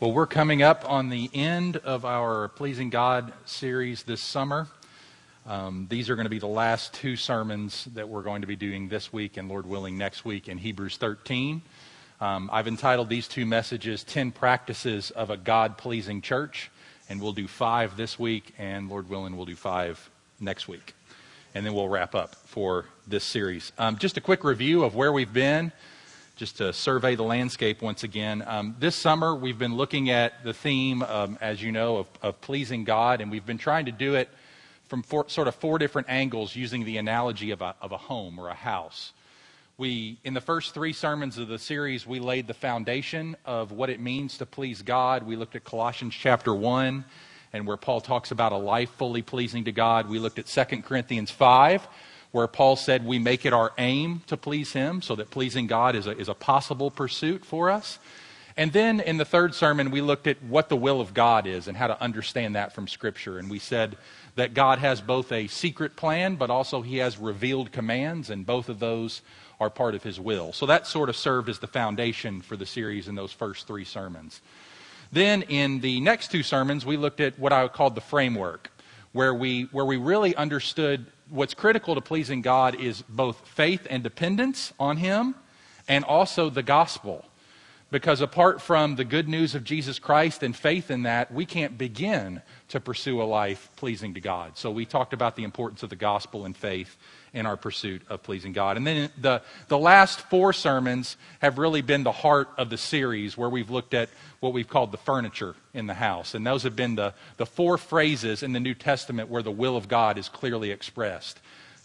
Well, we're coming up on the end of our Pleasing God series this summer. Um, these are going to be the last two sermons that we're going to be doing this week and, Lord willing, next week in Hebrews 13. Um, I've entitled these two messages 10 Practices of a God Pleasing Church, and we'll do five this week, and, Lord willing, we'll do five next week. And then we'll wrap up for this series. Um, just a quick review of where we've been just to survey the landscape once again. Um, this summer, we've been looking at the theme, um, as you know, of, of, pleasing God, and we've been trying to do it from four, sort of four different angles using the analogy of a, of a home or a house. We, in the first three sermons of the series, we laid the foundation of what it means to please God. We looked at Colossians chapter 1 and where Paul talks about a life fully pleasing to God. We looked at 2 Corinthians 5 where Paul said we make it our aim to please him, so that pleasing God is a, is a possible pursuit for us. And then in the third sermon, we looked at what the will of God is and how to understand that from Scripture. And we said that God has both a secret plan, but also he has revealed commands, and both of those are part of his will. So that sort of served as the foundation for the series in those first three sermons. Then in the next two sermons, we looked at what I called the framework, where we, where we really understood what's critical to pleasing God is both faith and dependence on Him and also the gospel. Because apart from the good news of Jesus Christ and faith in that, we can't begin to pursue a life pleasing to God. So we talked about the importance of the gospel and faith in our pursuit of pleasing God. And then the, the last four sermons have really been the heart of the series where we've looked at what we've called the furniture in the house. And those have been the, the four phrases in the New Testament where the will of God is clearly expressed,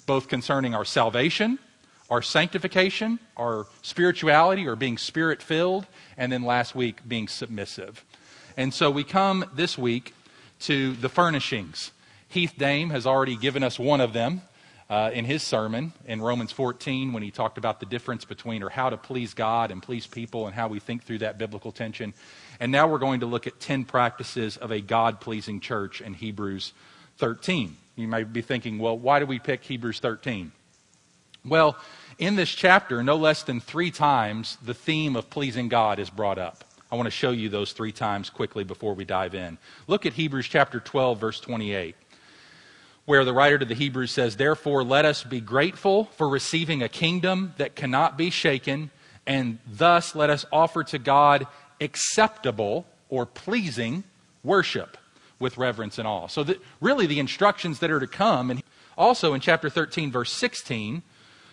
both concerning our salvation, our sanctification, our spirituality, or being spirit filled, and then last week, being submissive. And so we come this week to the furnishings. Heath Dame has already given us one of them uh, in his sermon in Romans 14 when he talked about the difference between or how to please God and please people and how we think through that biblical tension. And now we're going to look at 10 practices of a God pleasing church in Hebrews 13. You may be thinking, well, why do we pick Hebrews 13? Well, in this chapter, no less than three times, the theme of pleasing God is brought up. I want to show you those three times quickly before we dive in. Look at Hebrews chapter 12, verse 28 where the writer to the Hebrews says, Therefore, let us be grateful for receiving a kingdom that cannot be shaken, and thus let us offer to God acceptable or pleasing worship with reverence and awe. So, that really, the instructions that are to come, and also in chapter 13, verse 16,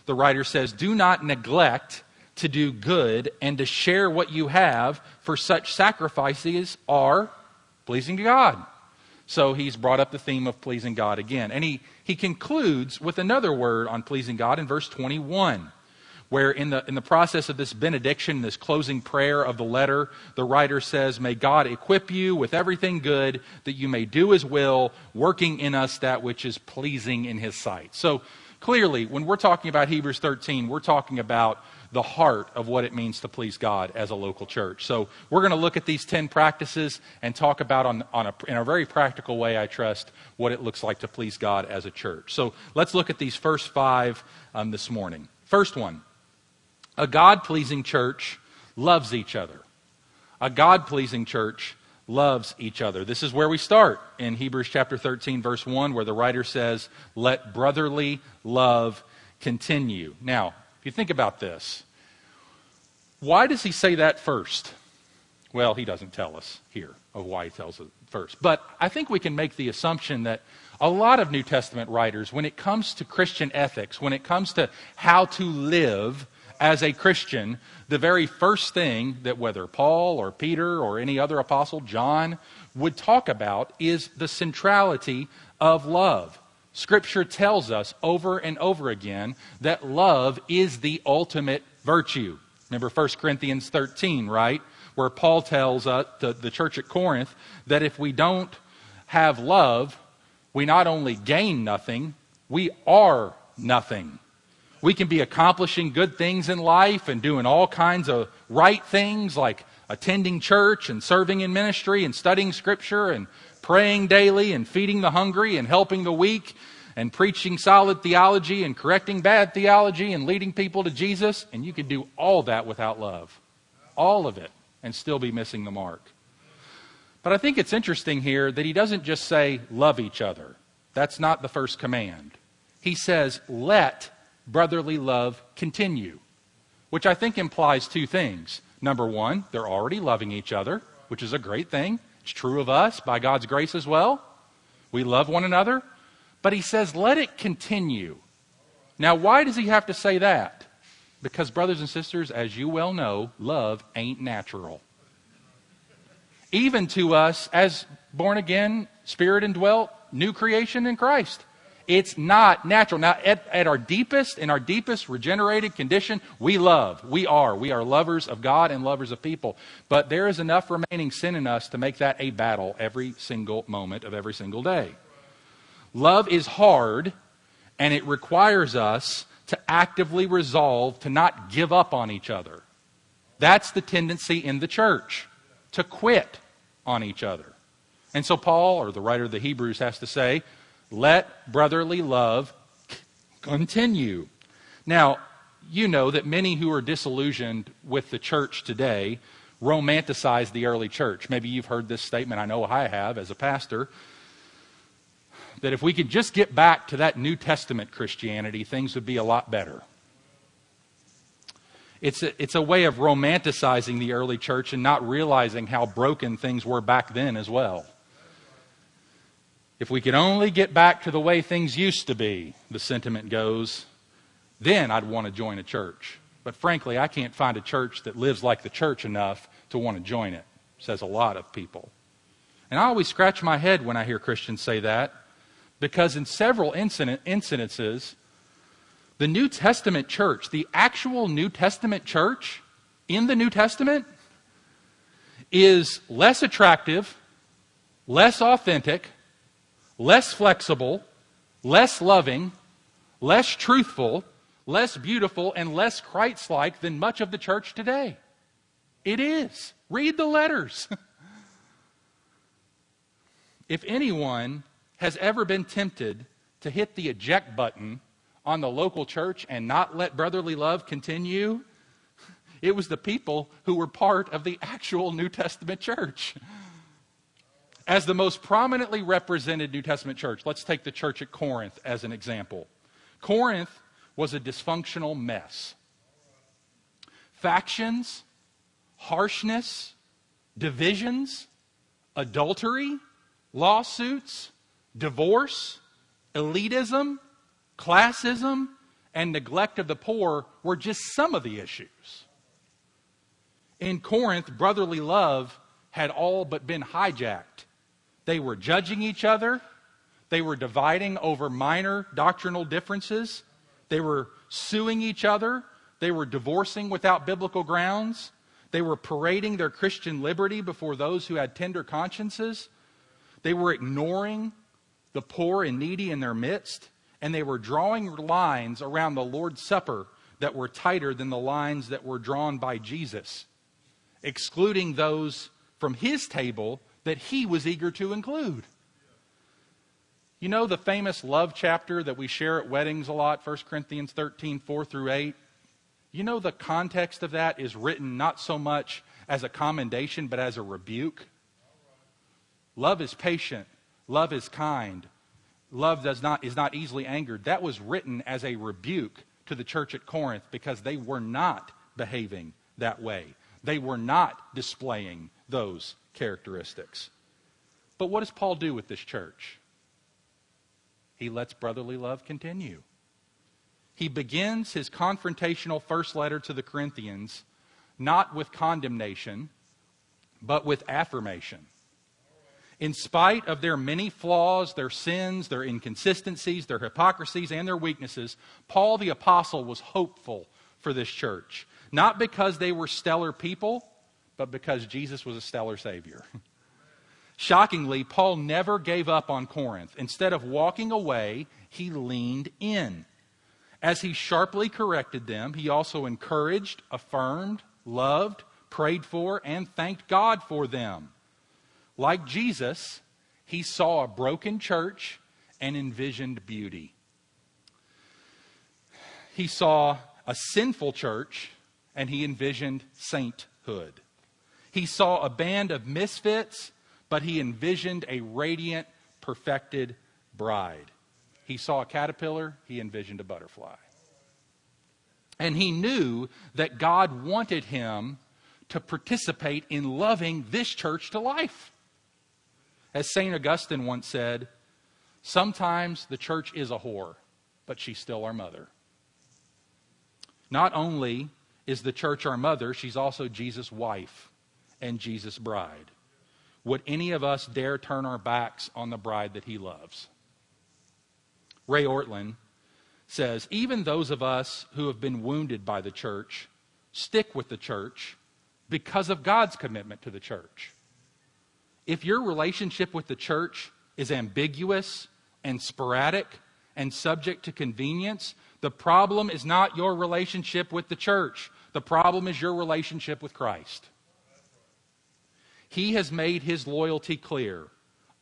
the writer says, Do not neglect to do good and to share what you have, for such sacrifices are pleasing to God. So he's brought up the theme of pleasing God again. And he, he concludes with another word on pleasing God in verse 21, where in the, in the process of this benediction, this closing prayer of the letter, the writer says, May God equip you with everything good that you may do his will, working in us that which is pleasing in his sight. So clearly, when we're talking about Hebrews 13, we're talking about the heart of what it means to please God as a local church. So we're going to look at these 10 practices and talk about on, on a, in a very practical way, I trust, what it looks like to please God as a church. So let's look at these first five um, this morning. First one, a God pleasing church loves each other. A God pleasing church loves each other. This is where we start in Hebrews chapter 13, verse 1, where the writer says, Let brotherly love continue. Now, if you think about this, why does he say that first? Well, he doesn't tell us here of why he tells it first. But I think we can make the assumption that a lot of New Testament writers, when it comes to Christian ethics, when it comes to how to live as a Christian, the very first thing that whether Paul or Peter or any other apostle, John, would talk about is the centrality of love. Scripture tells us over and over again that love is the ultimate virtue. Remember 1 Corinthians 13, right? Where Paul tells uh, the, the church at Corinth that if we don't have love, we not only gain nothing, we are nothing. We can be accomplishing good things in life and doing all kinds of right things like attending church and serving in ministry and studying scripture and praying daily and feeding the hungry and helping the weak and preaching solid theology and correcting bad theology and leading people to Jesus. And you can do all that without love. All of it and still be missing the mark. But I think it's interesting here that he doesn't just say, love each other. That's not the first command. He says, let brotherly love continue, which I think implies two things. Number one, they're already loving each other, which is a great thing. It's true of us by God's grace as well. We love one another. But he says, let it continue. Now, why does he have to say that? Because, brothers and sisters, as you well know, love ain't natural even to us as born again, spirit indwelt, new creation in Christ. It's not natural. Now, at, at, our deepest, in our deepest regenerated condition, we love. We are. We are lovers of God and lovers of people. But there is enough remaining sin in us to make that a battle every single moment of every single day. Love is hard, and it requires us to actively resolve to not give up on each other. That's the tendency in the church to quit on each other. And so Paul, or the writer of the Hebrews, has to say, let brotherly love continue. Now, you know that many who are disillusioned with the church today romanticize the early church. Maybe you've heard this statement, I know I have as a pastor, that if we could just get back to that New Testament Christianity, things would be a lot better. It's a, it's a way of romanticizing the early church and not realizing how broken things were back then as well. If we could only get back to the way things used to be, the sentiment goes, then I'd want to join a church. But frankly, I can't find a church that lives like the church enough to want to join it, says a lot of people. And I always scratch my head when I hear Christians say that, because in several incident, incidences, the New Testament church, the actual New Testament church in the New Testament, is less attractive, less authentic, less flexible, less loving, less truthful, less beautiful, and less Christ like than much of the church today. It is. Read the letters. if anyone has ever been tempted to hit the eject button on the local church and not let brotherly love continue, it was the people who were part of the actual New Testament church. As the most prominently represented New Testament church, let's take the church at Corinth as an example. Corinth was a dysfunctional mess. Factions, harshness, divisions, adultery, lawsuits, divorce, elitism, Classism and neglect of the poor were just some of the issues. In Corinth, brotherly love had all but been hijacked. They were judging each other, they were dividing over minor doctrinal differences, they were suing each other, they were divorcing without biblical grounds, they were parading their Christian liberty before those who had tender consciences, they were ignoring the poor and needy in their midst and they were drawing lines around the Lord's Supper that were tighter than the lines that were drawn by Jesus, excluding those from his table that he was eager to include. You know the famous love chapter that we share at weddings a lot, 1 Corinthians 13, 4 through 8? You know the context of that is written not so much as a commendation, but as a rebuke. Love is patient. Love is kind love does not, is not easily angered, that was written as a rebuke to the church at Corinth because they were not behaving that way. They were not displaying those characteristics. But what does Paul do with this church? He lets brotherly love continue. He begins his confrontational first letter to the Corinthians not with condemnation, but with affirmation in spite of their many flaws, their sins, their inconsistencies, their hypocrisies, and their weaknesses, Paul the Apostle was hopeful for this church. Not because they were stellar people, but because Jesus was a stellar Savior. Shockingly, Paul never gave up on Corinth. Instead of walking away, he leaned in. As he sharply corrected them, he also encouraged, affirmed, loved, prayed for, and thanked God for them. Like Jesus, he saw a broken church and envisioned beauty. He saw a sinful church and he envisioned sainthood. He saw a band of misfits, but he envisioned a radiant, perfected bride. He saw a caterpillar, he envisioned a butterfly. And he knew that God wanted him to participate in loving this church to life. As St. Augustine once said, sometimes the church is a whore, but she's still our mother. Not only is the church our mother, she's also Jesus' wife and Jesus' bride. Would any of us dare turn our backs on the bride that he loves? Ray Ortlund says even those of us who have been wounded by the church stick with the church because of God's commitment to the church. If your relationship with the church is ambiguous and sporadic and subject to convenience, the problem is not your relationship with the church. The problem is your relationship with Christ. He has made his loyalty clear.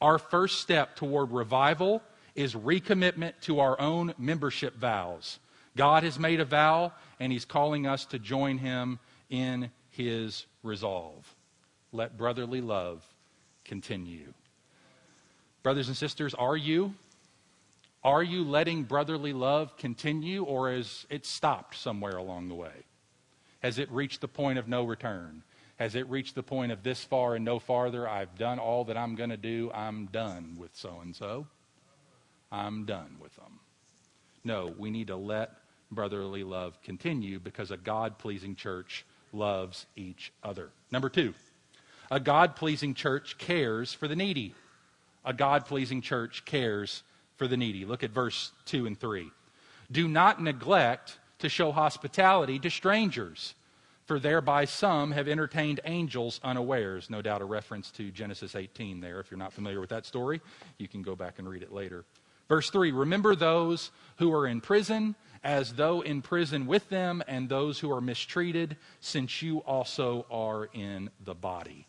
Our first step toward revival is recommitment to our own membership vows. God has made a vow, and He's calling us to join Him in His resolve. Let brotherly love continue. Brothers and sisters, are you? Are you letting brotherly love continue, or has it stopped somewhere along the way? Has it reached the point of no return? Has it reached the point of this far and no farther? I've done all that I'm going to do. I'm done with so and so. I'm done with them. No, we need to let brotherly love continue because a God pleasing church loves each other. Number two, a God pleasing church cares for the needy. A God pleasing church cares for the needy. Look at verse 2 and 3. Do not neglect to show hospitality to strangers, for thereby some have entertained angels unawares. No doubt a reference to Genesis 18 there. If you're not familiar with that story, you can go back and read it later. Verse 3 Remember those who are in prison as though in prison with them, and those who are mistreated, since you also are in the body.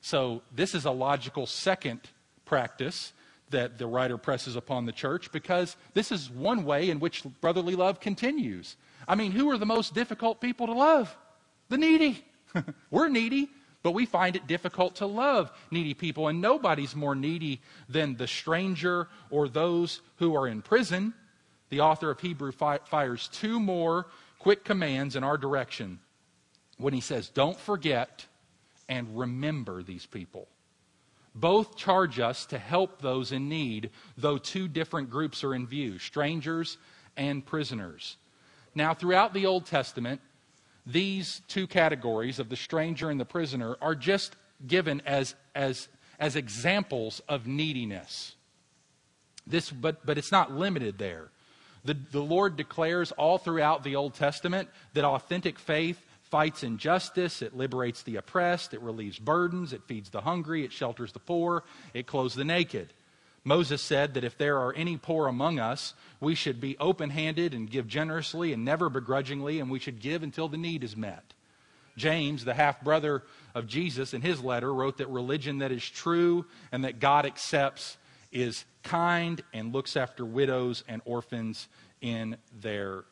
So, this is a logical second practice that the writer presses upon the church because this is one way in which brotherly love continues. I mean, who are the most difficult people to love? The needy. We're needy. But we find it difficult to love needy people, and nobody's more needy than the stranger or those who are in prison. The author of Hebrew fi- fires two more quick commands in our direction when he says, Don't forget and remember these people. Both charge us to help those in need, though two different groups are in view strangers and prisoners. Now, throughout the Old Testament, these two categories of the stranger and the prisoner are just given as, as, as examples of neediness. This, but, but it's not limited there. The, the Lord declares all throughout the Old Testament that authentic faith fights injustice, it liberates the oppressed, it relieves burdens, it feeds the hungry, it shelters the poor, it clothes the naked. Moses said that if there are any poor among us, we should be open handed and give generously and never begrudgingly, and we should give until the need is met. James, the half brother of Jesus, in his letter wrote that religion that is true and that God accepts is kind and looks after widows and orphans in their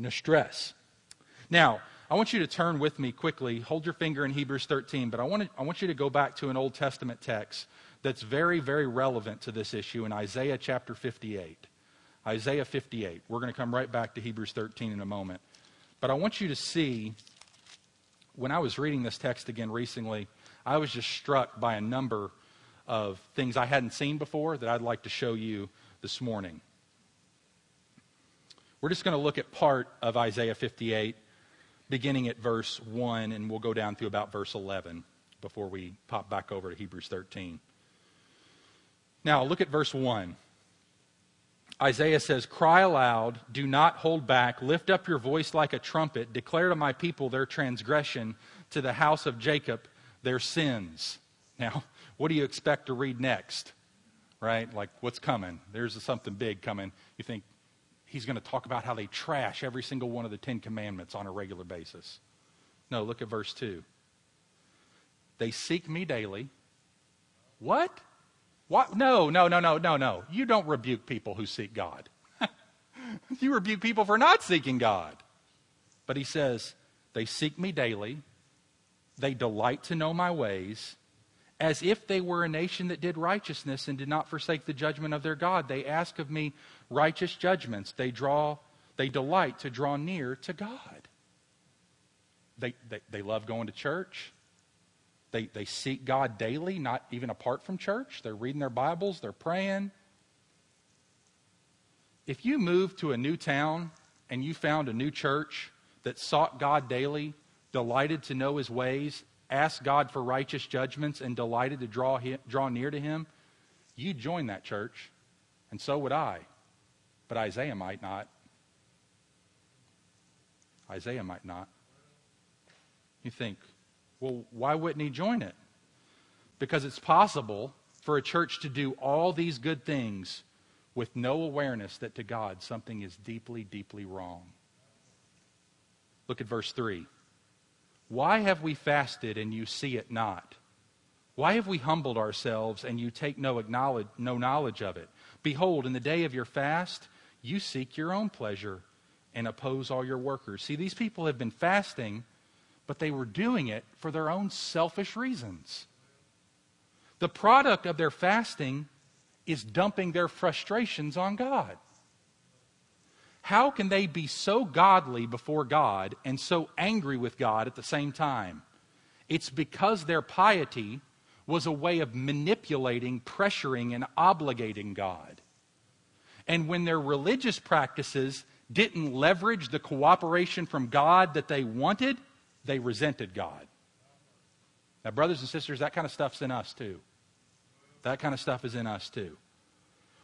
distress. Now, I want you to turn with me quickly. Hold your finger in Hebrews 13, but I want, to, I want you to go back to an Old Testament text that's very, very relevant to this issue in Isaiah chapter 58. Isaiah 58. We're going to come right back to Hebrews 13 in a moment. But I want you to see, when I was reading this text again recently, I was just struck by a number of things I hadn't seen before that I'd like to show you this morning. We're just going to look at part of Isaiah 58, beginning at verse 1, and we'll go down through about verse 11 before we pop back over to Hebrews 13. Now, look at verse 1. Isaiah says, Cry aloud, do not hold back, lift up your voice like a trumpet, declare to my people their transgression, to the house of Jacob their sins. Now, what do you expect to read next? Right? Like, what's coming? There's something big coming. You think he's going to talk about how they trash every single one of the Ten Commandments on a regular basis. No, look at verse 2. They seek me daily. What? What? No, no, no, no, no, no. You don't rebuke people who seek God. you rebuke people for not seeking God. But he says, They seek me daily, they delight to know my ways, as if they were a nation that did righteousness and did not forsake the judgment of their God. They ask of me righteous judgments. They draw, they delight to draw near to God. They, they, they love going to church. They, they seek God daily, not even apart from church. They're reading their Bibles, they're praying. If you moved to a new town and you found a new church that sought God daily, delighted to know his ways, asked God for righteous judgments, and delighted to draw, him, draw near to him, you'd join that church, and so would I. But Isaiah might not. Isaiah might not. You think, well, why wouldn't he join it? Because it's possible for a church to do all these good things with no awareness that to God something is deeply, deeply wrong. Look at verse 3. Why have we fasted and you see it not? Why have we humbled ourselves and you take no, acknowledge, no knowledge of it? Behold, in the day of your fast, you seek your own pleasure and oppose all your workers. See, these people have been fasting, but they were doing it for their own selfish reasons. The product of their fasting is dumping their frustrations on God. How can they be so godly before God and so angry with God at the same time? It's because their piety was a way of manipulating, pressuring, and obligating God. And when their religious practices didn't leverage the cooperation from God that they wanted, they resented God. Now, brothers and sisters, that kind of stuff's in us too. That kind of stuff is in us too.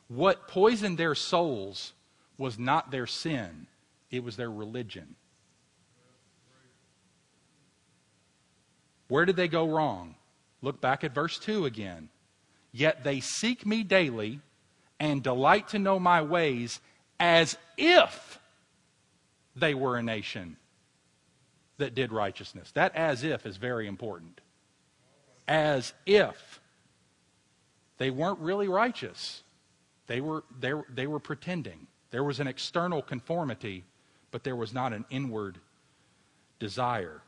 What poisoned their souls was not their sin, it was their religion. Where did they go wrong? Look back at verse 2 again. Yet they seek me daily and delight to know my ways as if they were a nation that did righteousness. That as if is very important. As if they weren't really righteous. They were, they, they were pretending. There was an external conformity, but there was not an inward desire.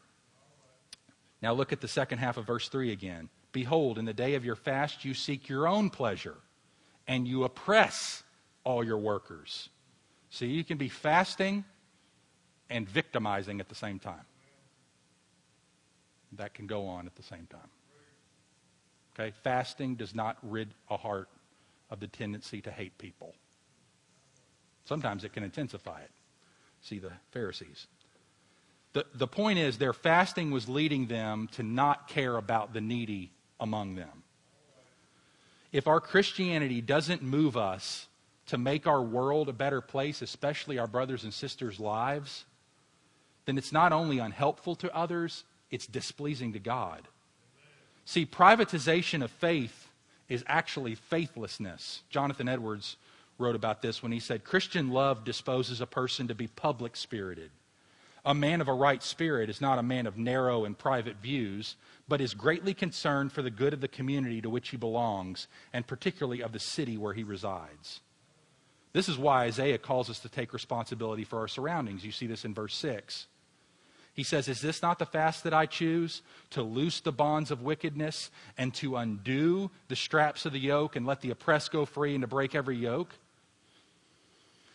Now look at the second half of verse 3 again. Behold, in the day of your fast you seek your own pleasure, and you oppress all your workers. See, you can be fasting and victimizing at the same time. That can go on at the same time. Okay? Fasting does not rid a heart of the tendency to hate people. Sometimes it can intensify it. See the Pharisees. The, the point is, their fasting was leading them to not care about the needy among them. If our Christianity doesn't move us to make our world a better place, especially our brothers and sisters' lives, then it's not only unhelpful to others, it's displeasing to God. See, privatization of faith is actually faithlessness. Jonathan Edwards wrote about this when he said Christian love disposes a person to be public spirited. A man of a right spirit is not a man of narrow and private views, but is greatly concerned for the good of the community to which he belongs, and particularly of the city where he resides. This is why Isaiah calls us to take responsibility for our surroundings. You see this in verse 6. He says, Is this not the fast that I choose? To loose the bonds of wickedness and to undo the straps of the yoke and let the oppressed go free and to break every yoke?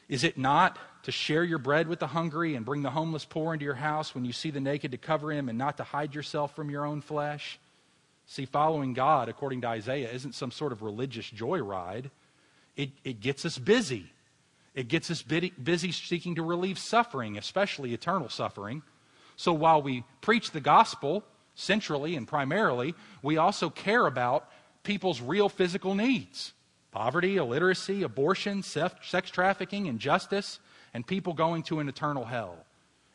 Is it not to share your bread with the hungry and bring the homeless poor into your house when you see the naked to cover him and not to hide yourself from your own flesh? See, following God, according to Isaiah, isn't some sort of religious joyride. It, it gets us busy. It gets us busy seeking to relieve suffering, especially eternal suffering. So while we preach the gospel centrally and primarily, we also care about people's real physical needs poverty, illiteracy, abortion, sex trafficking, injustice, and people going to an eternal hell.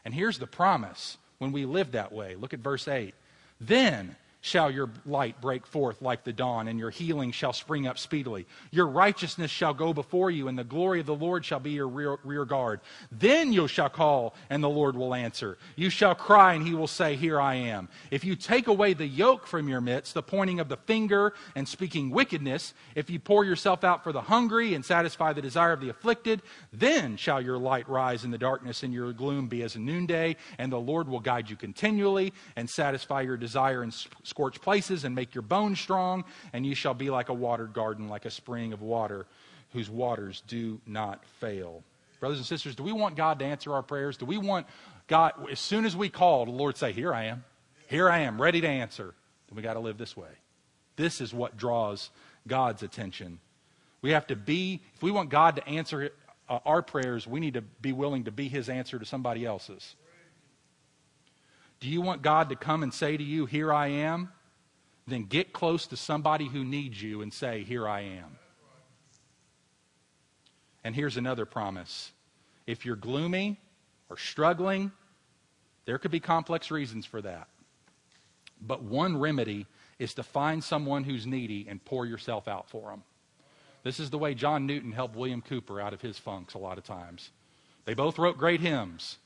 And here's the promise when we live that way. Look at verse 8. Then shall your light break forth like the dawn, and your healing shall spring up speedily. Your righteousness shall go before you, and the glory of the Lord shall be your rear, rear, guard. Then you shall call, and the Lord will answer. You shall cry, and he will say, Here I am. If you take away the yoke from your midst, the pointing of the finger and speaking wickedness, if you pour yourself out for the hungry and satisfy the desire of the afflicted, then shall your light rise in the darkness, and your gloom be as a noonday, and the Lord will guide you continually and satisfy your desire and scorched places and make your bones strong, and you shall be like a watered garden, like a spring of water, whose waters do not fail. Brothers and sisters, do we want God to answer our prayers? Do we want God, as soon as we call, the Lord say, Here I am. Here I am, ready to answer. Then we got to live this way. This is what draws God's attention. We have to be, if we want God to answer uh, our prayers, we need to be willing to be his answer to somebody else's. Do you want God to come and say to you, Here I am? Then get close to somebody who needs you and say, Here I am. And here's another promise. If you're gloomy or struggling, there could be complex reasons for that. But one remedy is to find someone who's needy and pour yourself out for them. This is the way John Newton helped William Cowper out of his funks a lot of times. They both wrote great hymns.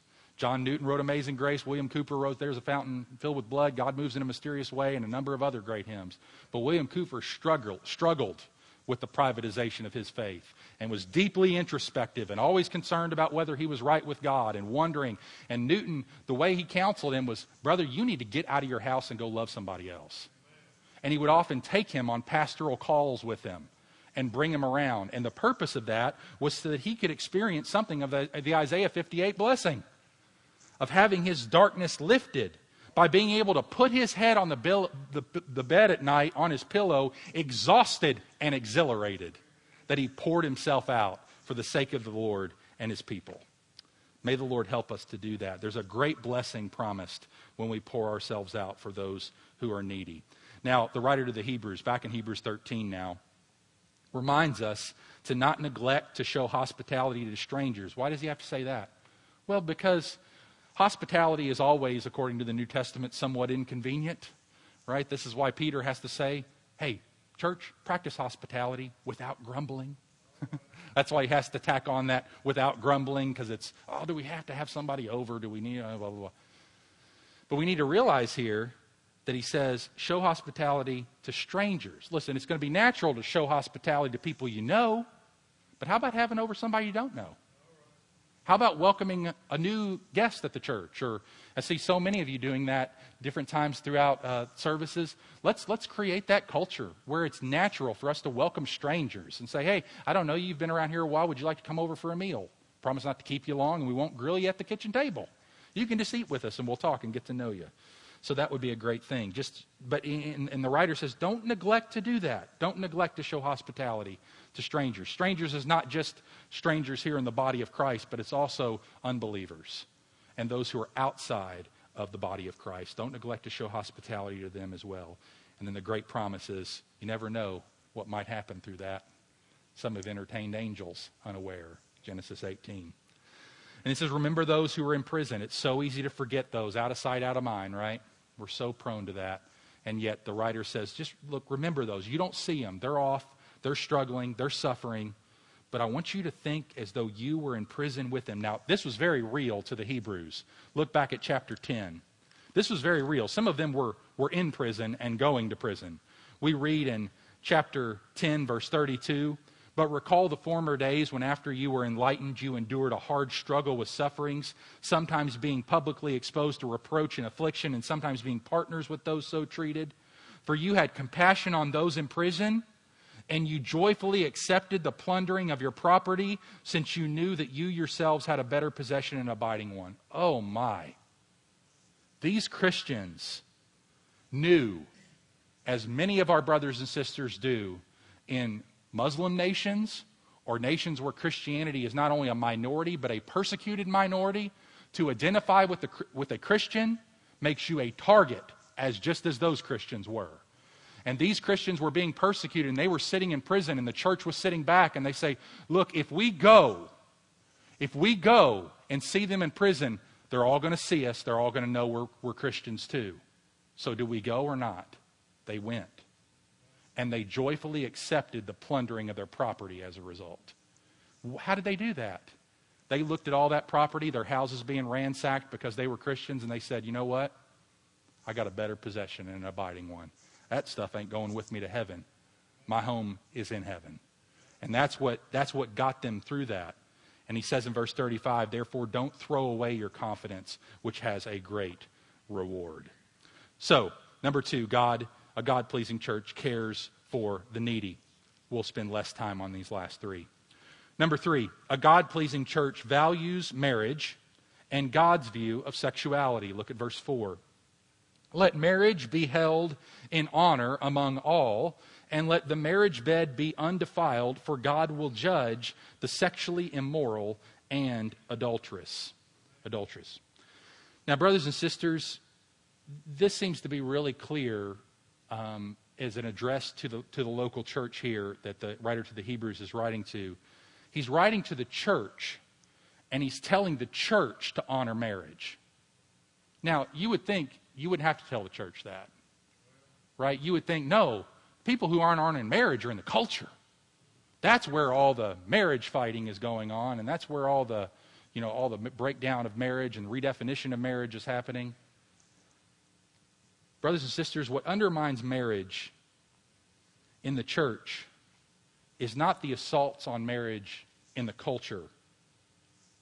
John Newton wrote Amazing Grace. William Cowper wrote There's a Fountain Filled with Blood. God Moves in a Mysterious Way, and a number of other great hymns. But William Cowper struggled, struggled with the privatization of his faith and was deeply introspective and always concerned about whether he was right with God and wondering. And Newton, the way he counseled him was, Brother, you need to get out of your house and go love somebody else. And he would often take him on pastoral calls with him and bring him around. And the purpose of that was so that he could experience something of the, the Isaiah 58 blessing of having his darkness lifted by being able to put his head on the, bill, the, the bed at night on his pillow, exhausted and exhilarated, that he poured himself out for the sake of the Lord and his people. May the Lord help us to do that. There's a great blessing promised when we pour ourselves out for those who are needy. Now, the writer to the Hebrews, back in Hebrews 13 now, reminds us to not neglect to show hospitality to strangers. Why does he have to say that? Well, because Hospitality is always, according to the New Testament, somewhat inconvenient, right? This is why Peter has to say, hey, church, practice hospitality without grumbling. That's why he has to tack on that without grumbling, because it's, oh, do we have to have somebody over? Do we need, uh, blah, blah, blah. But we need to realize here that he says, show hospitality to strangers. Listen, it's going to be natural to show hospitality to people you know, but how about having over somebody you don't know? How about welcoming a new guest at the church? Or I see so many of you doing that different times throughout uh, services. Let's, let's create that culture where it's natural for us to welcome strangers and say, hey, I don't know you, you've been around here a while. Would you like to come over for a meal? Promise not to keep you long, and we won't grill you at the kitchen table. You can just eat with us, and we'll talk and get to know you. So that would be a great thing. Just, but in, and the writer says, don't neglect to do that. Don't neglect to show hospitality to strangers. Strangers is not just strangers here in the body of Christ, but it's also unbelievers and those who are outside of the body of Christ. Don't neglect to show hospitality to them as well. And then the great promise is you never know what might happen through that. Some have entertained angels unaware. Genesis 18. And it says, Remember those who are in prison. It's so easy to forget those, out of sight, out of mind, right? We're so prone to that. And yet the writer says, just look, remember those. You don't see them. They're off. They're struggling. They're suffering. But I want you to think as though you were in prison with them. Now, this was very real to the Hebrews. Look back at chapter 10. This was very real. Some of them were, were in prison and going to prison. We read in chapter 10, verse 32 but recall the former days when, after you were enlightened, you endured a hard struggle with sufferings, sometimes being publicly exposed to reproach and affliction, and sometimes being partners with those so treated. For you had compassion on those in prison, and you joyfully accepted the plundering of your property, since you knew that you yourselves had a better possession and abiding one. Oh my. These Christians knew, as many of our brothers and sisters do, in Muslim nations or nations where Christianity is not only a minority but a persecuted minority, to identify with, the, with a Christian makes you a target, as just as those Christians were. And these Christians were being persecuted and they were sitting in prison and the church was sitting back and they say, Look, if we go, if we go and see them in prison, they're all going to see us. They're all going to know we're, we're Christians too. So do we go or not? They went and they joyfully accepted the plundering of their property as a result. How did they do that? They looked at all that property, their houses being ransacked because they were Christians, and they said, you know what? I got a better possession and an abiding one. That stuff ain't going with me to heaven. My home is in heaven. And that's what, that's what got them through that. And he says in verse 35, therefore don't throw away your confidence, which has a great reward. So, Number two, God, a God pleasing church cares for the needy. We'll spend less time on these last three. Number three, a God pleasing church values marriage and God's view of sexuality. Look at verse 4. Let marriage be held in honor among all, and let the marriage bed be undefiled, for God will judge the sexually immoral and adulterous. Adulterous. Now, brothers and sisters, this seems to be really clear um, as an address to the, to the local church here that the writer to the Hebrews is writing to. He's writing to the church, and he's telling the church to honor marriage. Now, you would think you wouldn't have to tell the church that, right? You would think, no, people who aren't in marriage are in the culture. That's where all the marriage fighting is going on, and that's where all the, you know, all the breakdown of marriage and redefinition of marriage is happening. Brothers and sisters, what undermines marriage in the church is not the assaults on marriage in the culture,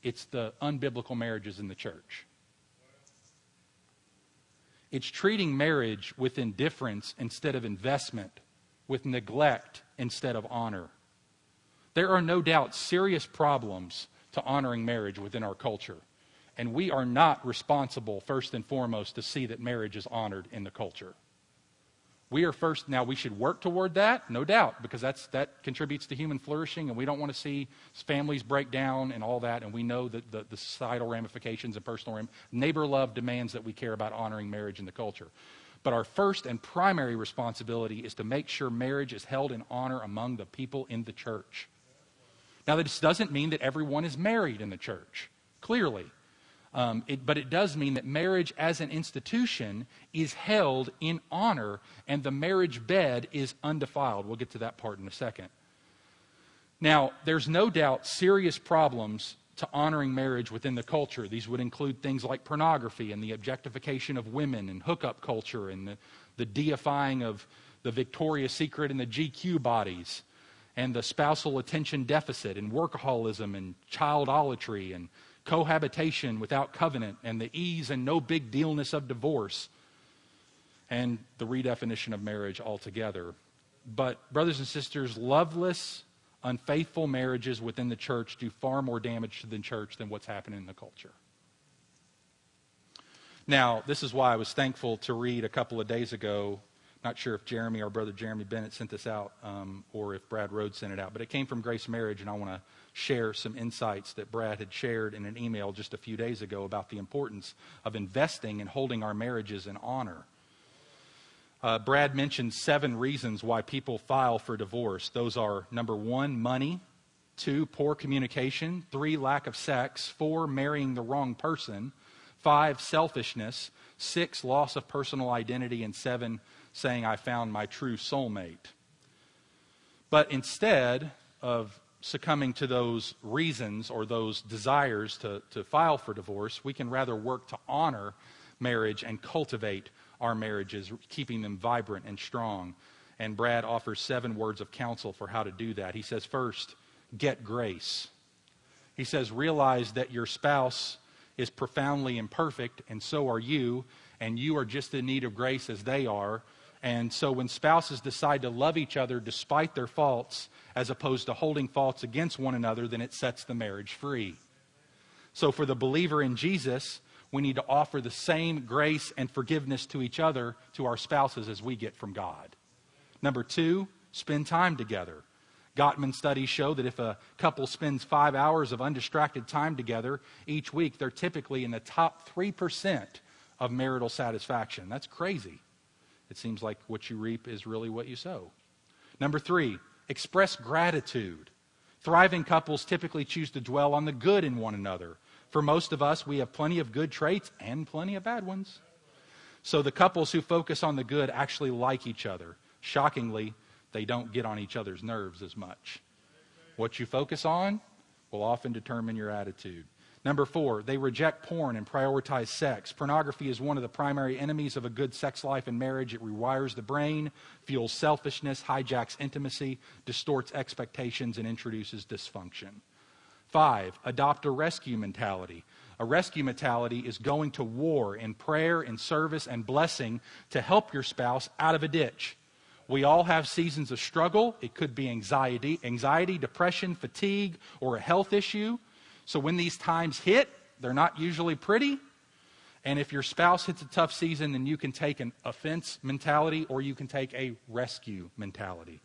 it's the unbiblical marriages in the church. It's treating marriage with indifference instead of investment, with neglect instead of honor. There are no doubt serious problems to honoring marriage within our culture. And we are not responsible, first and foremost, to see that marriage is honored in the culture. We are first, now we should work toward that, no doubt, because that's, that contributes to human flourishing, and we don't want to see families break down and all that, and we know that the, the societal ramifications and personal ram- neighbor love demands that we care about honoring marriage in the culture. But our first and primary responsibility is to make sure marriage is held in honor among the people in the church. Now, this doesn't mean that everyone is married in the church, clearly. Um, it, but it does mean that marriage as an institution is held in honor and the marriage bed is undefiled. We'll get to that part in a second. Now, there's no doubt serious problems to honoring marriage within the culture. These would include things like pornography and the objectification of women and hookup culture and the, the deifying of the Victoria's Secret and the GQ bodies and the spousal attention deficit and workaholism and childolatry and cohabitation without covenant, and the ease and no big dealness of divorce, and the redefinition of marriage altogether. But, brothers and sisters, loveless, unfaithful marriages within the church do far more damage to the church than what's happening in the culture. Now, this is why I was thankful to read a couple of days ago. Not sure if Jeremy, our brother Jeremy Bennett, sent this out um, or if Brad Rhodes sent it out, but it came from Grace Marriage, and I want to share some insights that Brad had shared in an email just a few days ago about the importance of investing and holding our marriages in honor. Uh, Brad mentioned seven reasons why people file for divorce. Those are number one, money, two, poor communication, three, lack of sex, four, marrying the wrong person, five, selfishness, six, loss of personal identity, and seven, saying, I found my true soulmate. But instead of succumbing to those reasons or those desires to, to file for divorce. We can rather work to honor marriage and cultivate our marriages, keeping them vibrant and strong. And Brad offers seven words of counsel for how to do that. He says, first, get grace. He says, realize that your spouse is profoundly imperfect, and so are you, and you are just in need of grace as they are. And so when spouses decide to love each other despite their faults, as opposed to holding faults against one another, then it sets the marriage free. So for the believer in Jesus, we need to offer the same grace and forgiveness to each other, to our spouses, as we get from God. Number two, spend time together. Gottman studies show that if a couple spends five hours of undistracted time together each week, they're typically in the top 3% of marital satisfaction. That's crazy. It seems like what you reap is really what you sow. Number three, Express gratitude. Thriving couples typically choose to dwell on the good in one another. For most of us, we have plenty of good traits and plenty of bad ones. So the couples who focus on the good actually like each other. Shockingly, they don't get on each other's nerves as much. What you focus on will often determine your attitude. Number four, they reject porn and prioritize sex. Pornography is one of the primary enemies of a good sex life and marriage. It rewires the brain, fuels selfishness, hijacks intimacy, distorts expectations, and introduces dysfunction. Five, adopt a rescue mentality. A rescue mentality is going to war in prayer, in service, and blessing to help your spouse out of a ditch. We all have seasons of struggle. It could be anxiety, anxiety, depression, fatigue, or a health issue. So when these times hit, they're not usually pretty. And if your spouse hits a tough season, then you can take an offense mentality or you can take a rescue mentality.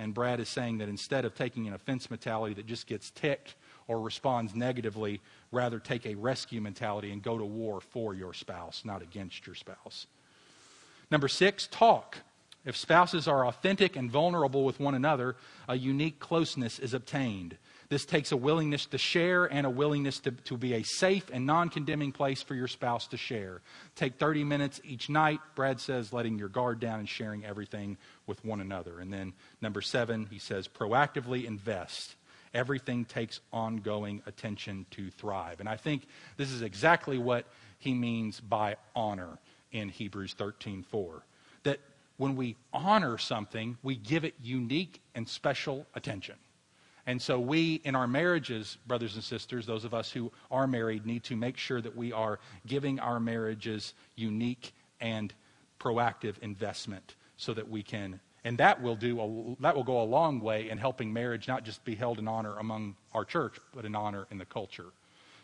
And Brad is saying that instead of taking an offense mentality that just gets ticked or responds negatively, rather take a rescue mentality and go to war for your spouse, not against your spouse. Number six, talk. If spouses are authentic and vulnerable with one another, a unique closeness is obtained. This takes a willingness to share and a willingness to, to be a safe and non condemning place for your spouse to share. Take 30 minutes each night, Brad says, letting your guard down and sharing everything with one another. And then number seven, he says, proactively invest. Everything takes ongoing attention to thrive. And I think this is exactly what he means by honor in Hebrews 13:4. That when we honor something, we give it unique and special attention. And so, we, in our marriages, brothers and sisters, those of us who are married, need to make sure that we are giving our marriages unique and proactive investment so that we can and that will do a, that will go a long way in helping marriage not just be held in honor among our church but in honor in the culture.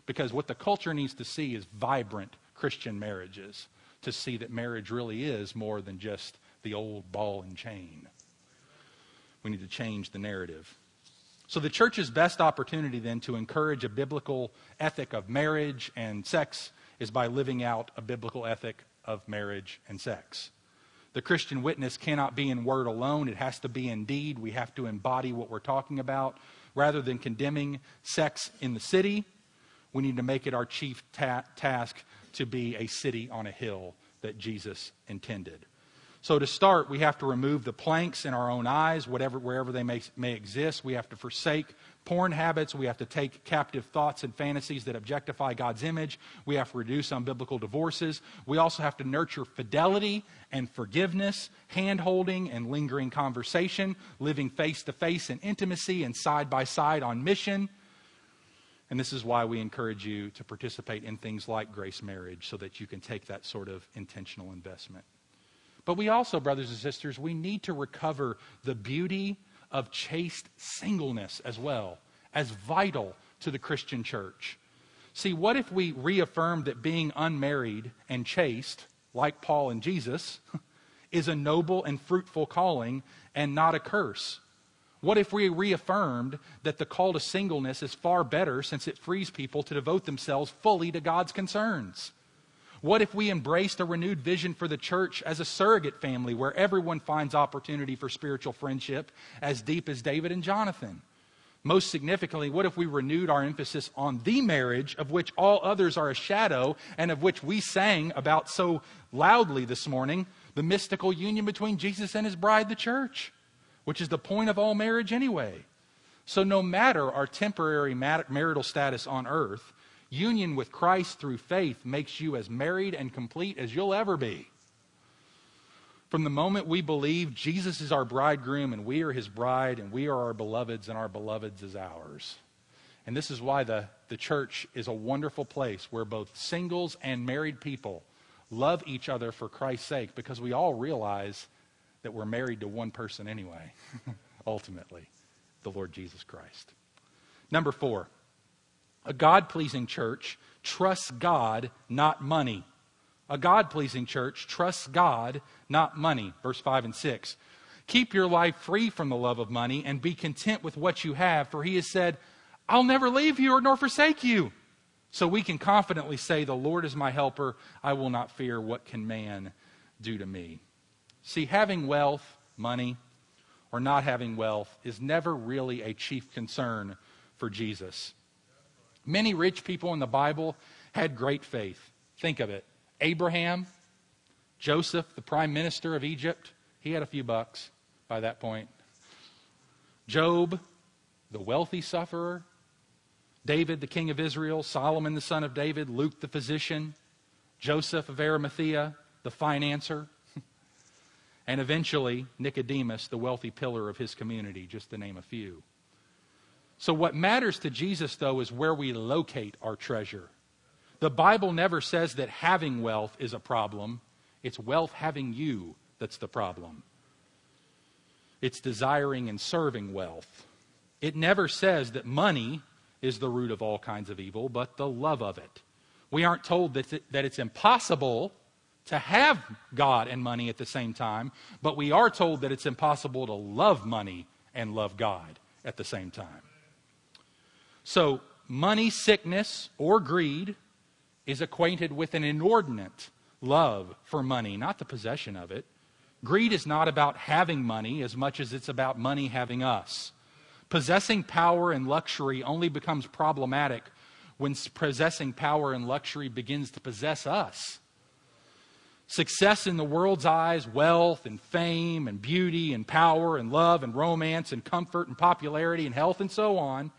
Because what the culture needs to see is vibrant christian marriages to see that marriage really is more than just the old ball and chain. We need to change the narrative so, the church's best opportunity then to encourage a biblical ethic of marriage and sex is by living out a biblical ethic of marriage and sex. The Christian witness cannot be in word alone, it has to be in deed. We have to embody what we're talking about. Rather than condemning sex in the city, we need to make it our chief ta- task to be a city on a hill that Jesus intended. So to start, we have to remove the planks in our own eyes, whatever, wherever they may, may exist. We have to forsake porn habits. We have to take captive thoughts and fantasies that objectify God's image. We have to reduce unbiblical divorces. We also have to nurture fidelity and forgiveness, hand holding and lingering conversation, living face to face in intimacy and side by side on mission. And this is why we encourage you to participate in things like grace marriage so that you can take that sort of intentional investment. But we also, brothers and sisters, we need to recover the beauty of chaste singleness as well, as vital to the Christian church. See, what if we reaffirm that being unmarried and chaste, like Paul and Jesus, is a noble and fruitful calling and not a curse? What if we reaffirmed that the call to singleness is far better since it frees people to devote themselves fully to God's concerns? What if we embraced a renewed vision for the church as a surrogate family where everyone finds opportunity for spiritual friendship as deep as David and Jonathan? Most significantly, what if we renewed our emphasis on the marriage of which all others are a shadow and of which we sang about so loudly this morning, the mystical union between Jesus and his bride, the church, which is the point of all marriage anyway? So, no matter our temporary marital status on earth, Union with Christ through faith makes you as married and complete as you'll ever be. From the moment we believe Jesus is our bridegroom and we are his bride and we are our beloveds and our beloveds is ours. And this is why the, the church is a wonderful place where both singles and married people love each other for Christ's sake because we all realize that we're married to one person anyway, ultimately, the Lord Jesus Christ. Number four, a God pleasing church trusts God, not money. A God pleasing church trusts God, not money. Verse 5 and 6. Keep your life free from the love of money and be content with what you have, for he has said, I'll never leave you or nor forsake you. So we can confidently say, The Lord is my helper. I will not fear what can man do to me. See, having wealth, money, or not having wealth is never really a chief concern for Jesus. Many rich people in the Bible had great faith. Think of it Abraham, Joseph, the prime minister of Egypt, he had a few bucks by that point. Job, the wealthy sufferer. David, the king of Israel. Solomon, the son of David. Luke, the physician. Joseph of Arimathea, the financier. and eventually, Nicodemus, the wealthy pillar of his community, just to name a few. So, what matters to Jesus, though, is where we locate our treasure. The Bible never says that having wealth is a problem, it's wealth having you that's the problem. It's desiring and serving wealth. It never says that money is the root of all kinds of evil, but the love of it. We aren't told that, that it's impossible to have God and money at the same time, but we are told that it's impossible to love money and love God at the same time. So, money sickness or greed is acquainted with an inordinate love for money, not the possession of it. Greed is not about having money as much as it's about money having us. Possessing power and luxury only becomes problematic when possessing power and luxury begins to possess us. Success in the world's eyes, wealth and fame and beauty and power and love and romance and comfort and popularity and health and so on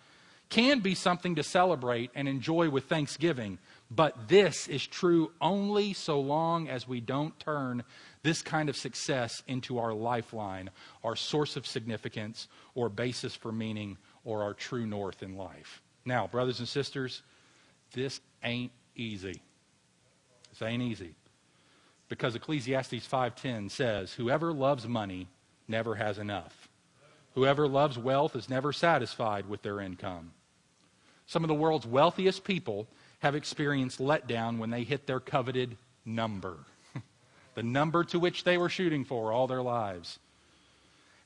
can be something to celebrate and enjoy with thanksgiving. But this is true only so long as we don't turn this kind of success into our lifeline, our source of significance, or basis for meaning, or our true north in life. Now, brothers and sisters, this ain't easy. This ain't easy. Because Ecclesiastes 5:10 says, "Whoever loves money never has enough. Whoever loves wealth is never satisfied with their income." Some of the world's wealthiest people have experienced letdown when they hit their coveted number, the number to which they were shooting for all their lives.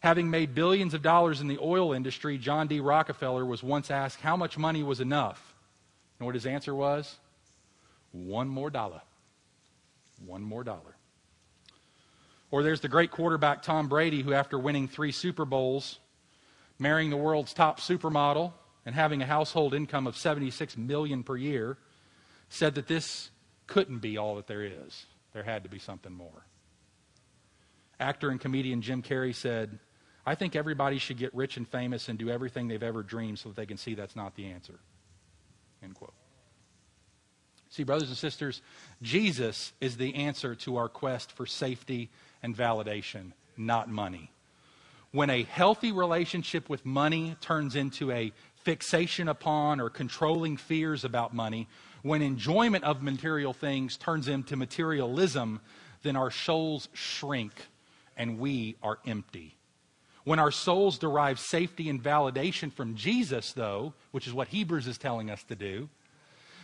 Having made billions of dollars in the oil industry, John D. Rockefeller was once asked how much money was enough. Know what his answer was? One more dollar. One more dollar. Or there's the great quarterback Tom Brady, who, after winning three Super Bowls, marrying the world's top supermodel, and having a household income of 76 million per year, said that this couldn't be all that there is. There had to be something more. Actor and comedian Jim Carrey said, I think everybody should get rich and famous and do everything they've ever dreamed so that they can see that's not the answer. End quote. See, brothers and sisters, Jesus is the answer to our quest for safety and validation, not money. When a healthy relationship with money turns into a fixation upon or controlling fears about money, when enjoyment of material things turns into materialism, then our souls shrink and we are empty. When our souls derive safety and validation from Jesus, though, which is what Hebrews is telling us to do,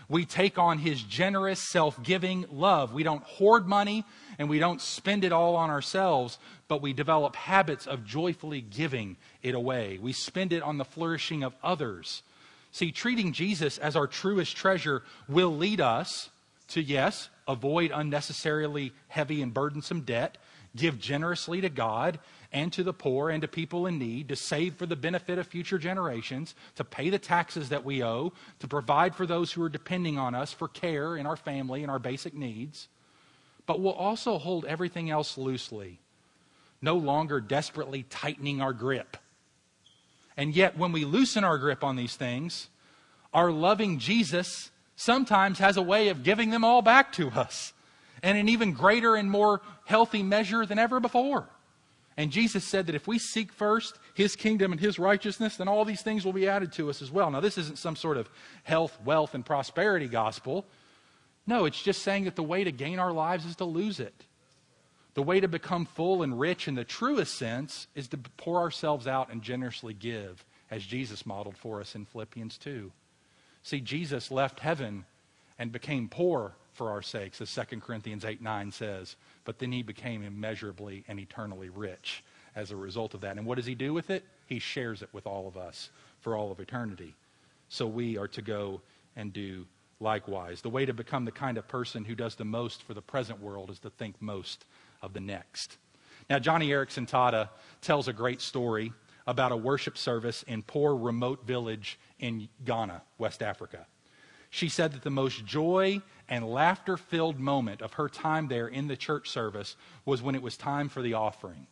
we take on his generous, self giving love. We don't hoard money and we don't spend it all on ourselves, but we develop habits of joyfully giving it away. We spend it on the flourishing of others. See, treating Jesus as our truest treasure will lead us to, yes, avoid unnecessarily heavy and burdensome debt, give generously to God, and to the poor and to people in need, to save for the benefit of future generations, to pay the taxes that we owe, to provide for those who are depending on us for care in our family and our basic needs. But we'll also hold everything else loosely, no longer desperately tightening our grip. And yet, when we loosen our grip on these things, our loving Jesus sometimes has a way of giving them all back to us in an even greater and more healthy measure than ever before. And Jesus said that if we seek first his kingdom and his righteousness, then all these things will be added to us as well. Now, this isn't some sort of health, wealth, and prosperity gospel. No, it's just saying that the way to gain our lives is to lose it. The way to become full and rich in the truest sense is to pour ourselves out and generously give, as Jesus modeled for us in Philippians 2. See, Jesus left heaven and became poor for our sakes, as 2 Corinthians 8 9 says. But then he became immeasurably and eternally rich as a result of that. And what does he do with it? He shares it with all of us for all of eternity. So we are to go and do likewise. The way to become the kind of person who does the most for the present world is to think most of the next. Now, Joni Eareckson Tada tells a great story about a worship service in poor remote village in Ghana, West Africa. She said that the most joy and laughter filled moment of her time there in the church service was when it was time for the offering.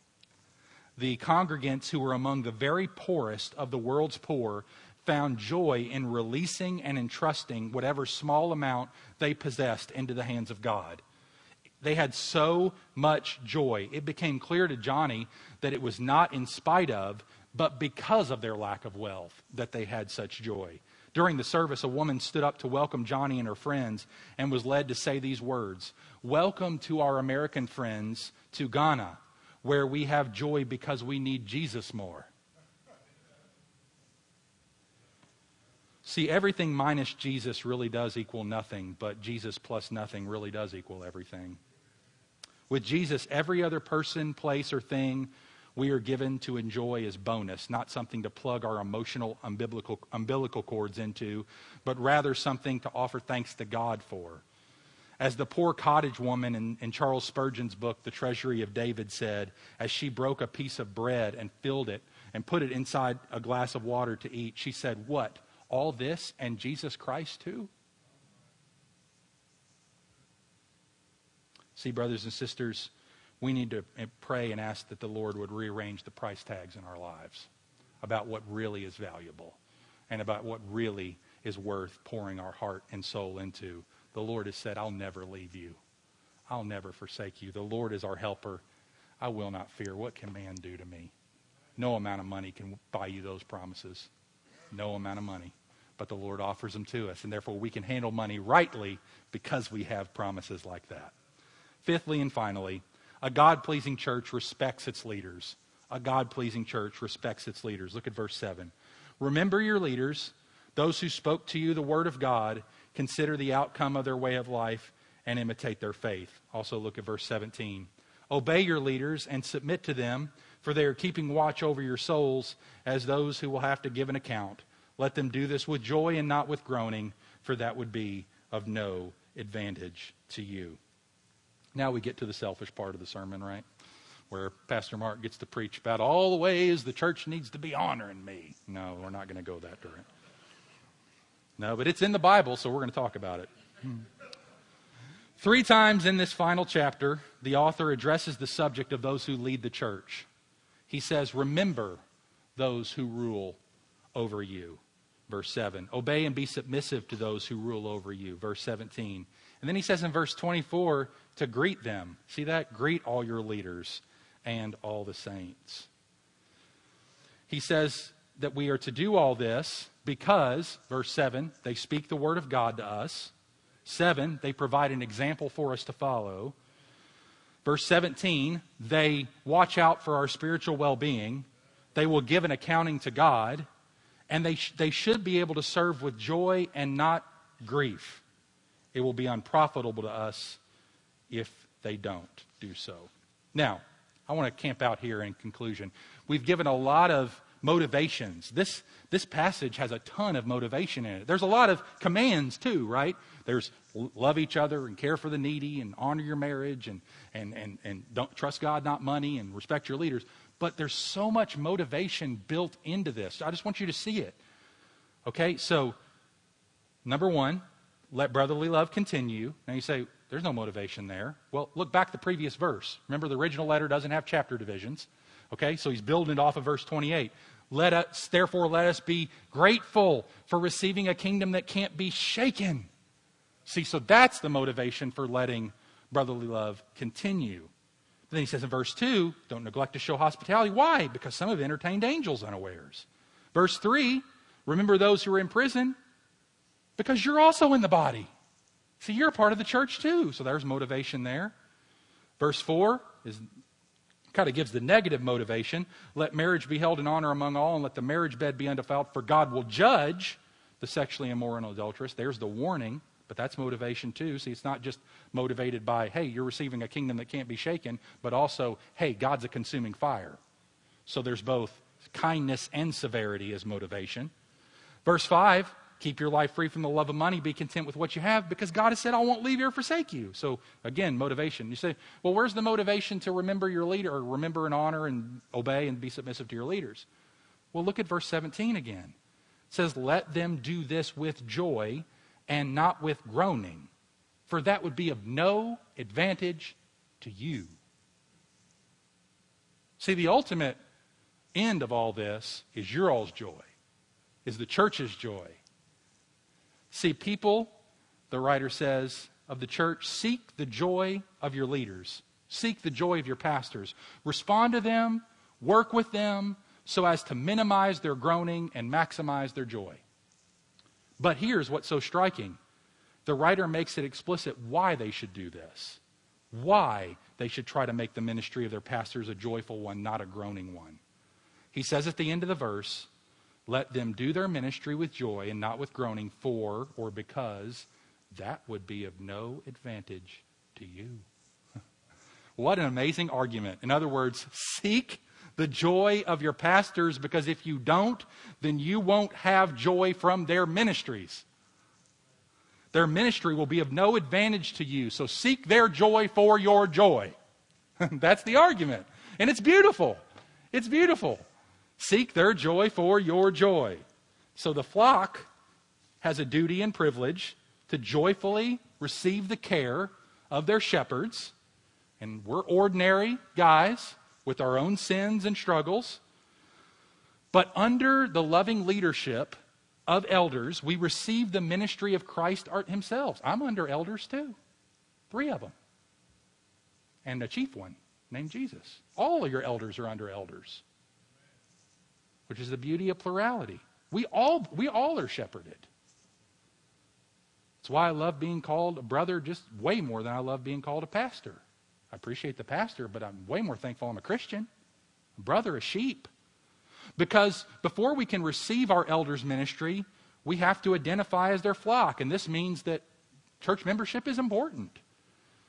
The congregants, who were among the very poorest of the world's poor, found joy in releasing and entrusting whatever small amount they possessed into the hands of God. They had so much joy. It became clear to Joni that it was not in spite of, but because of their lack of wealth that they had such joy. During the service, a woman stood up to welcome Joni and her friends and was led to say these words Welcome to our American friends to Ghana, where we have joy because we need Jesus more. See, everything minus Jesus really does equal nothing, but Jesus plus nothing really does equal everything. With Jesus, every other person, place, or thing we are given to enjoy as bonus, not something to plug our emotional umbilical, umbilical cords into, but rather something to offer thanks to God for. As the poor cottage woman in, in, Charles Spurgeon's book, The Treasury of David, said, as she broke a piece of bread and filled it and put it inside a glass of water to eat, she said, What? all this and Jesus Christ too? See, brothers and sisters, we need to eh, pray and ask that the Lord would rearrange the price tags in our lives about what really is valuable and about what really is worth pouring our heart and soul into. The Lord has said, I'll never leave you. I'll never forsake you. The Lord is our helper. I will not fear. What can man do to me? No amount of money can buy you those promises. No amount of money but the Lord offers them to us. And therefore, we can handle money rightly because we have promises like that. Fifthly and finally, a God pleasing church respects its leaders. A God pleasing church respects its leaders. Look at verse 7. Remember your leaders, those who spoke to you the word of God, consider the outcome of their way of life, and imitate their faith. Also, look at verse 17. Obey your leaders and submit to them, for they are keeping watch over your souls as those who will have to give an account. Let them do this with joy and not with groaning, for that would be of no advantage to you. Now we get to the selfish part of the sermon, right? Where Pastor Mark gets to preach about all the ways the church needs to be honoring me. No, we're not going to go that direction. No, but it's in the Bible, so we're going to talk about it. Hmm. Three times in this final chapter, the author addresses the subject of those who lead the church. He says, Remember those who rule over you. Verse 7. Obey and be submissive to those who rule over you. Verse 17. And then he says in verse 24 to greet them. See that? Greet all your leaders and all the saints. He says that we are to do all this because, verse 7, they speak the word of God to us. 7, they provide an example for us to follow. Verse 17, they watch out for our spiritual well being. They will give an accounting to God and they, sh- they should be able to serve with joy and not grief. It will be unprofitable to us if they don't do so. Now, I want to camp out here in conclusion. We've given a lot of motivations. This, this passage has a ton of motivation in it. There's a lot of commands, too, right? There's love each other and care for the needy and honor your marriage and, and, and, and don't trust God, not money, and respect your leaders. But there's so much motivation built into this. I just want you to see it. Okay, so number one, let brotherly love continue. Now you say, there's no motivation there. Well, look back the previous verse. Remember, the original letter doesn't have chapter divisions. Okay, so he's building it off of verse 28. Let us, therefore, let us be grateful for receiving a kingdom that can't be shaken. See, so that's the motivation for letting brotherly love continue. But Then he says in verse 2, don't neglect to show hospitality. Why? Because some have entertained angels unawares. Verse 3, remember those who are in prison because you're also in the body. See, you're a part of the church too. So there's motivation there. Verse 4 is kind of gives the negative motivation. Let marriage be held in honor among all, and let the marriage bed be undefiled, for God will judge the sexually immoral and adulterous. There's the warning. But that's motivation too. See, it's not just motivated by, hey, you're receiving a kingdom that can't be shaken, but also, hey, God's a consuming fire. So there's both kindness and severity as motivation. Verse 5 keep your life free from the love of money, be content with what you have, because God has said, I won't leave you or forsake you. So again, motivation. You say, well, where's the motivation to remember your leader, or remember and honor and obey and be submissive to your leaders? Well, look at verse 17 again. It says, Let them do this with joy and not with groaning, for that would be of no advantage to you. See, the ultimate end of all this is your all's joy, is the church's joy. See, people, the writer says, of the church, seek the joy of your leaders. Seek the joy of your pastors. Respond to them, work with them, so as to minimize their groaning and maximize their joy. But here's what's so striking the writer makes it explicit why they should do this, why they should try to make the ministry of their pastors a joyful one, not a groaning one. He says at the end of the verse, let them do their ministry with joy and not with groaning, for or because that would be of no advantage to you. what an amazing argument. In other words, seek the joy of your pastors because if you don't, then you won't have joy from their ministries. Their ministry will be of no advantage to you. So seek their joy for your joy. That's the argument. And it's beautiful. It's beautiful. Seek their joy for your joy. So the flock has a duty and privilege to joyfully receive the care of their shepherds. And we're ordinary guys with our own sins and struggles. But under the loving leadership of elders, we receive the ministry of Christ himself. I'm under elders too, three of them, and a chief one named Jesus. All of your elders are under elders which is the beauty of plurality. We all, we all are shepherded. That's why I love being called a brother just way more than I love being called a pastor. I appreciate the pastor, but I'm way more thankful I'm a Christian. A brother, a sheep. Because before we can receive our elders' ministry, we have to identify as their flock. And this means that church membership is important.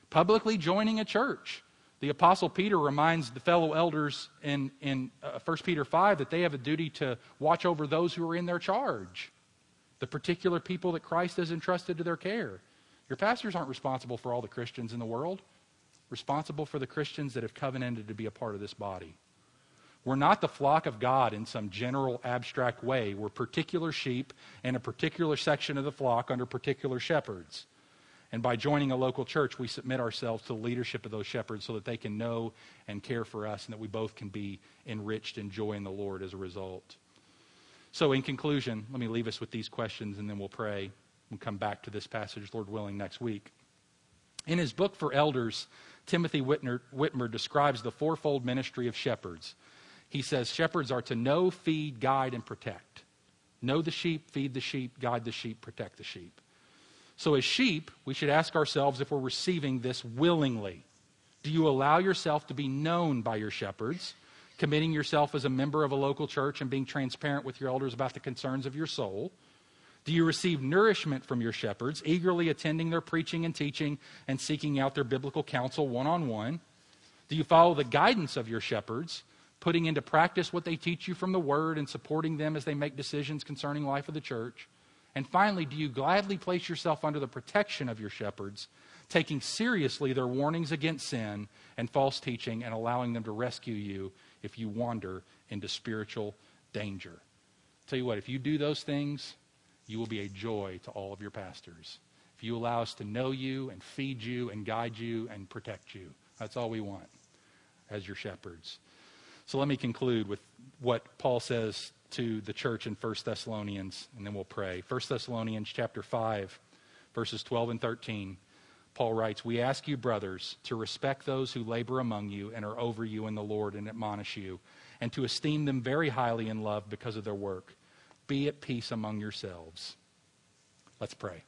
Publicly joining a church, the Apostle Peter reminds the fellow elders in, in uh, 1 Peter 5 that they have a duty to watch over those who are in their charge, the particular people that Christ has entrusted to their care. Your pastors aren't responsible for all the Christians in the world, responsible for the Christians that have covenanted to be a part of this body. We're not the flock of God in some general abstract way. We're particular sheep in a particular section of the flock under particular shepherds. And by joining a local church, we submit ourselves to the leadership of those shepherds so that they can know and care for us and that we both can be enriched in joy in the Lord as a result. So, in conclusion, let me leave us with these questions and then we'll pray. We'll come back to this passage, Lord willing, next week. In his book for elders, Timothy Witmer, Witmer describes the fourfold ministry of shepherds. He says shepherds are to know, feed, guide, and protect. Know the sheep, feed the sheep, guide the sheep, protect the sheep. So, as sheep, we should ask ourselves if we're receiving this willingly. Do you allow yourself to be known by your shepherds, committing yourself as a member of a local church and being transparent with your elders about the concerns of your soul? Do you receive nourishment from your shepherds, eagerly attending their preaching and teaching and seeking out their biblical counsel one on one? Do you follow the guidance of your shepherds, putting into practice what they teach you from the Word and supporting them as they make decisions concerning life of the church? And finally, do you gladly place yourself under the protection of your shepherds, taking seriously their warnings against sin and false teaching and allowing them to rescue you if you wander into spiritual danger? Tell you what, if you do those things, you will be a joy to all of your pastors. If you allow us to know you and feed you and guide you and protect you, that's all we want as your shepherds. So let me conclude with what Paul says to the church in 1 Thessalonians, and then we'll pray. 1 Thessalonians chapter 5, verses 12 and 13. Paul writes, We ask you, brothers, to respect those who labor among you and are over you in the Lord and admonish you, and to esteem them very highly in love because of their work. Be at peace among yourselves. Let's pray.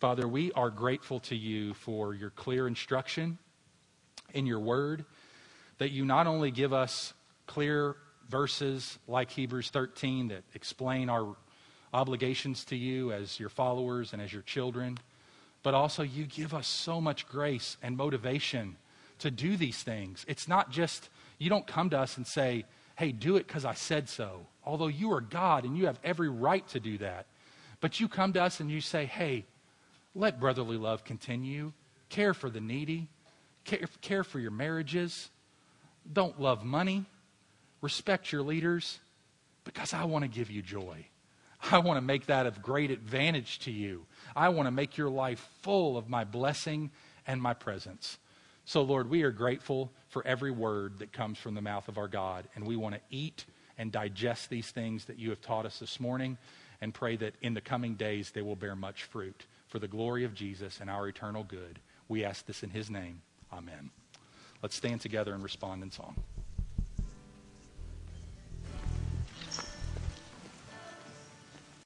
Father, we are grateful to you for your clear instruction in your word, that you not only give us clear verses like Hebrews 13 that explain our obligations to you as your followers and as your children, but also you give us so much grace and motivation to do these things. It's not just, you don't come to us and say, hey, do it because I said so. Although you are God and you have every right to do that. But you come to us and you say, hey, let brotherly love continue. Care for the needy. Care, care for your marriages. Don't love money respect your leaders because I want to give you joy. I want to make that of great advantage to you. I want to make your life full of my blessing and my presence. So, Lord, we are grateful for every word that comes from the mouth of our God, and we want to eat and digest these things that you have taught us this morning and pray that in the coming days they will bear much fruit for the glory of Jesus and our eternal good. We ask this in his name. Amen. Let's stand together and respond in song.